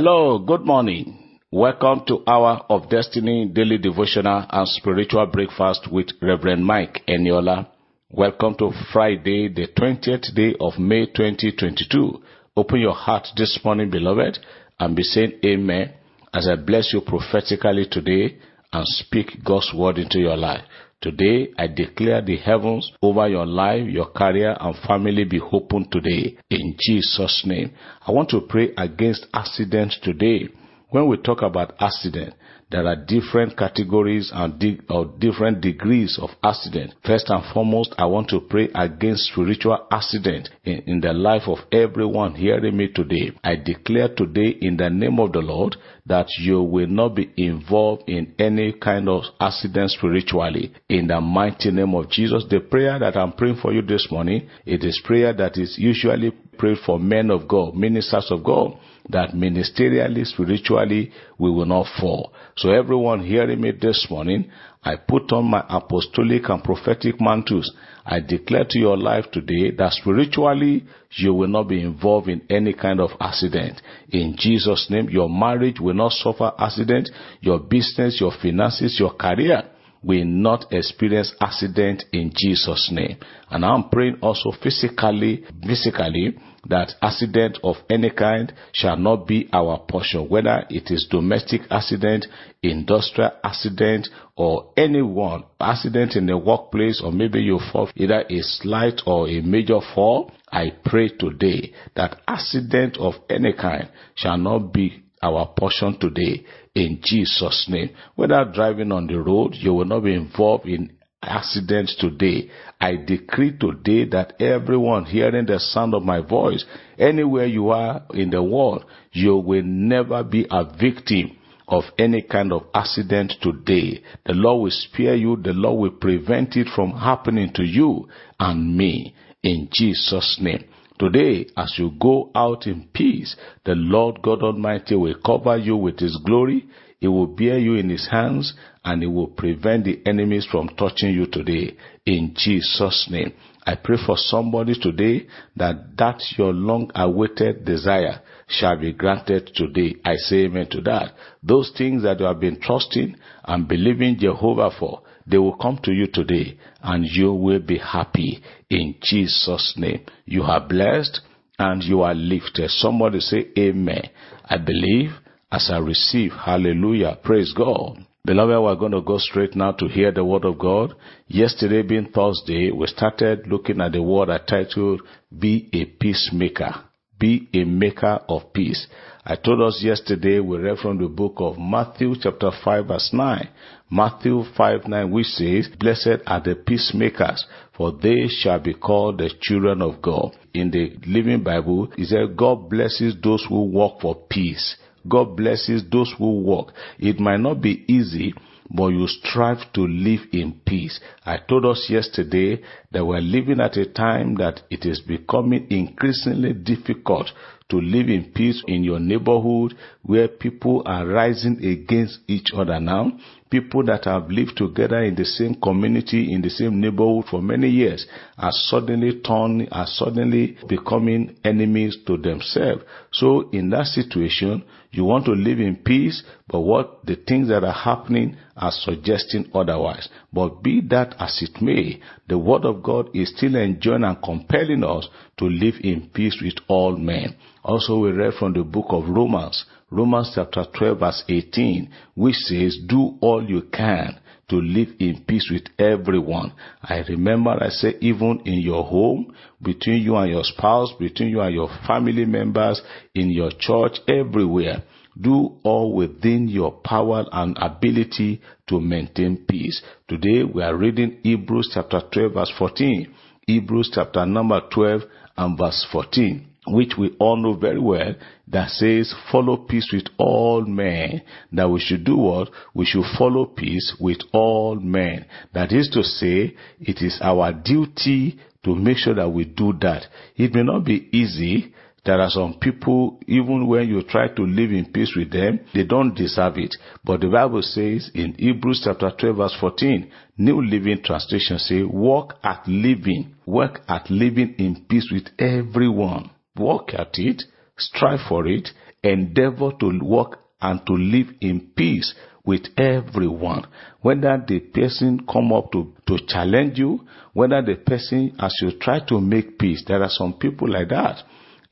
Hello, good morning. Welcome to Hour of Destiny Daily Devotional and Spiritual Breakfast with Reverend Mike Eniola. Welcome to Friday, the 20th day of May 2022. Open your heart this morning, beloved, and be saying Amen as I bless you prophetically today and speak God's word into your life. Today, I declare the heavens over your life, your career, and family be open today in Jesus' name. I want to pray against accidents today. When we talk about accident, there are different categories and di- or different degrees of accident. First and foremost, I want to pray against spiritual accident in, in the life of everyone hearing me today. I declare today in the name of the Lord that you will not be involved in any kind of accident spiritually. In the mighty name of Jesus, the prayer that I'm praying for you this morning, it is prayer that is usually prayed for men of God, ministers of God that ministerially, spiritually, we will not fall. So everyone hearing me this morning, I put on my apostolic and prophetic mantles. I declare to your life today that spiritually, you will not be involved in any kind of accident. In Jesus' name, your marriage will not suffer accident. Your business, your finances, your career will not experience accident in Jesus' name. And I'm praying also physically, physically, that accident of any kind shall not be our portion, whether it is domestic accident, industrial accident, or any one accident in the workplace, or maybe you fall either a slight or a major fall. I pray today that accident of any kind shall not be our portion today in Jesus' name. Whether driving on the road, you will not be involved in accidents today. I decree today that everyone hearing the sound of my voice, anywhere you are in the world, you will never be a victim of any kind of accident today. The Lord will spare you. The Lord will prevent it from happening to you and me in Jesus' name. Today, as you go out in peace, the Lord God Almighty will cover you with His glory. He will bear you in His hands and He will prevent the enemies from touching you today. In Jesus' name. I pray for somebody today that that your long awaited desire shall be granted today. I say amen to that. Those things that you have been trusting and believing Jehovah for, they will come to you today and you will be happy in Jesus' name. You are blessed and you are lifted. Somebody say amen. I believe as I receive. Hallelujah. Praise God. Beloved, we're going to go straight now to hear the word of God. Yesterday being Thursday, we started looking at the word I titled Be a Peacemaker. Be a maker of peace. I told us yesterday we read from the book of Matthew chapter 5 verse 9. Matthew 5 9 which says, Blessed are the peacemakers, for they shall be called the children of God. In the Living Bible, it says, God blesses those who work for peace. God blesses those who work. It might not be easy, but you strive to live in peace. I told us yesterday that we're living at a time that it is becoming increasingly difficult to live in peace in your neighborhood where people are rising against each other now. People that have lived together in the same community, in the same neighborhood for many years are suddenly turning, are suddenly becoming enemies to themselves. So in that situation, you want to live in peace, but what the things that are happening are suggesting otherwise. But be that as it may, the word of God is still enjoying and compelling us to live in peace with all men. Also, we read from the book of Romans, Romans chapter 12 verse 18, which says, do all you can to live in peace with everyone. I remember I said, even in your home, between you and your spouse, between you and your family members, in your church, everywhere. Do all within your power and ability to maintain peace. Today we are reading Hebrews chapter 12 verse 14. Hebrews chapter number 12 and verse 14 which we all know very well, that says, follow peace with all men. That we should do what? We should follow peace with all men. That is to say, it is our duty to make sure that we do that. It may not be easy. There are some people, even when you try to live in peace with them, they don't deserve it. But the Bible says in Hebrews chapter 12 verse 14, New Living Translation say, work at living, work at living in peace with everyone. Work at it, strive for it, endeavor to work and to live in peace with everyone. Whether the person come up to, to challenge you, whether the person, as you try to make peace, there are some people like that.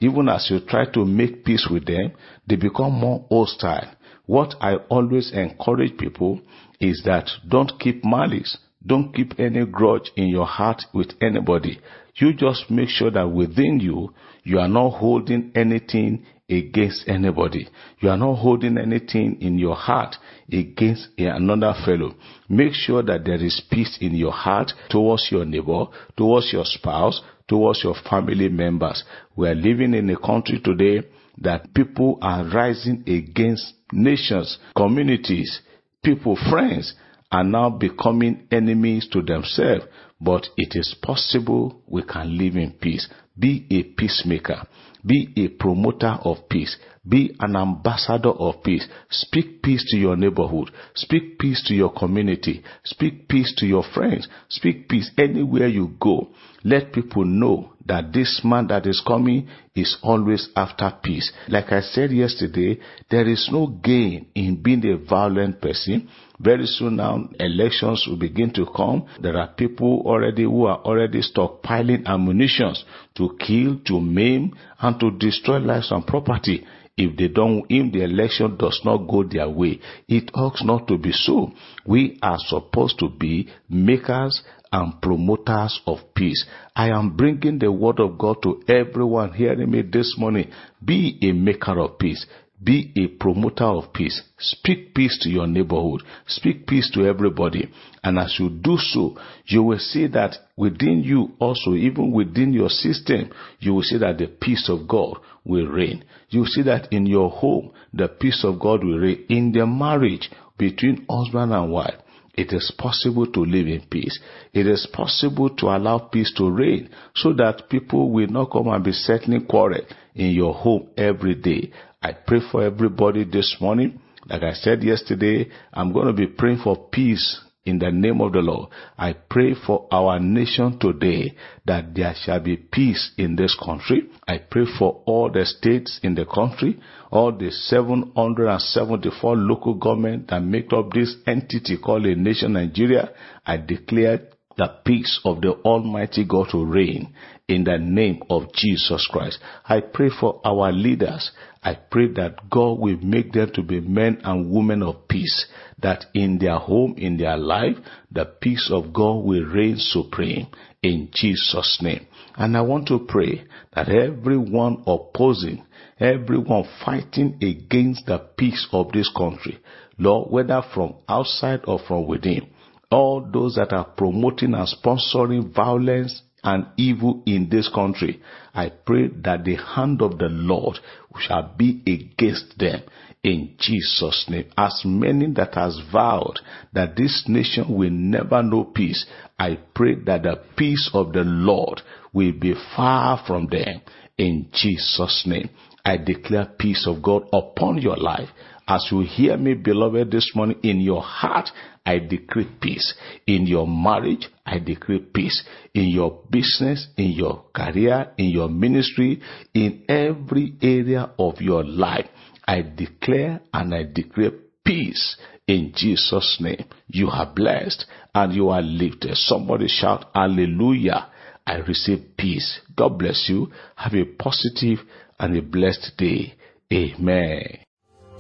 Even as you try to make peace with them, they become more hostile. What I always encourage people is that don't keep malice. Don't keep any grudge in your heart with anybody. You just make sure that within you, you are not holding anything against anybody. You are not holding anything in your heart against another fellow. Make sure that there is peace in your heart towards your neighbor, towards your spouse, towards your family members. We are living in a country today that people are rising against nations, communities, people, friends, are now becoming enemies to themselves. But it is possible we can live in peace. Be a peacemaker. Be a promoter of peace. Be an ambassador of peace. Speak peace to your neighborhood. Speak peace to your community. Speak peace to your friends. Speak peace anywhere you go. Let people know that this man that is coming is always after peace. Like I said yesterday, there is no gain in being a violent person. Very soon now, elections will begin to come. There are people already who are already stockpiling ammunitions to kill, to maim, and to destroy lives and property if they don't, if the election does not go their way. It ought not to be so. We are supposed to be makers and promoters of peace. I am bringing the word of God to everyone hearing me this morning. Be a maker of peace. Be a promoter of peace. Speak peace to your neighborhood. Speak peace to everybody. And as you do so, you will see that within you also, even within your system, you will see that the peace of God will reign. You will see that in your home, the peace of God will reign. In the marriage between husband and wife, it is possible to live in peace. It is possible to allow peace to reign so that people will not come and be settling quarrel in your home every day. I pray for everybody this morning. Like I said yesterday, I'm going to be praying for peace in the name of the Lord. I pray for our nation today that there shall be peace in this country. I pray for all the states in the country, all the 774 local government that make up this entity called a nation Nigeria. I declare the peace of the Almighty God to reign in the name of Jesus Christ. I pray for our leaders. I pray that God will make them to be men and women of peace, that in their home, in their life, the peace of God will reign supreme in Jesus' name. And I want to pray that everyone opposing, everyone fighting against the peace of this country, Lord, whether from outside or from within, all those that are promoting and sponsoring violence and evil in this country, I pray that the hand of the Lord shall be against them in Jesus' name. As many that has vowed that this nation will never know peace, I pray that the peace of the Lord will be far from them in Jesus' name. I declare peace of God upon your life. As you hear me, beloved, this morning, in your heart, I decree peace. In your marriage, I decree peace. In your business, in your career, in your ministry, in every area of your life, I declare and I decree peace in Jesus' name. You are blessed and you are lifted. Somebody shout, Hallelujah. I receive peace. God bless you. Have a positive and a blessed day. Amen.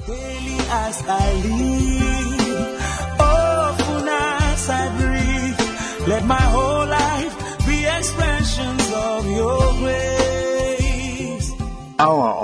Daily as I live, as I breathe, let my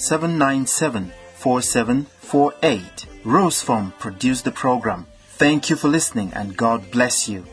797 4748. Rose Farm produced the program. Thank you for listening and God bless you.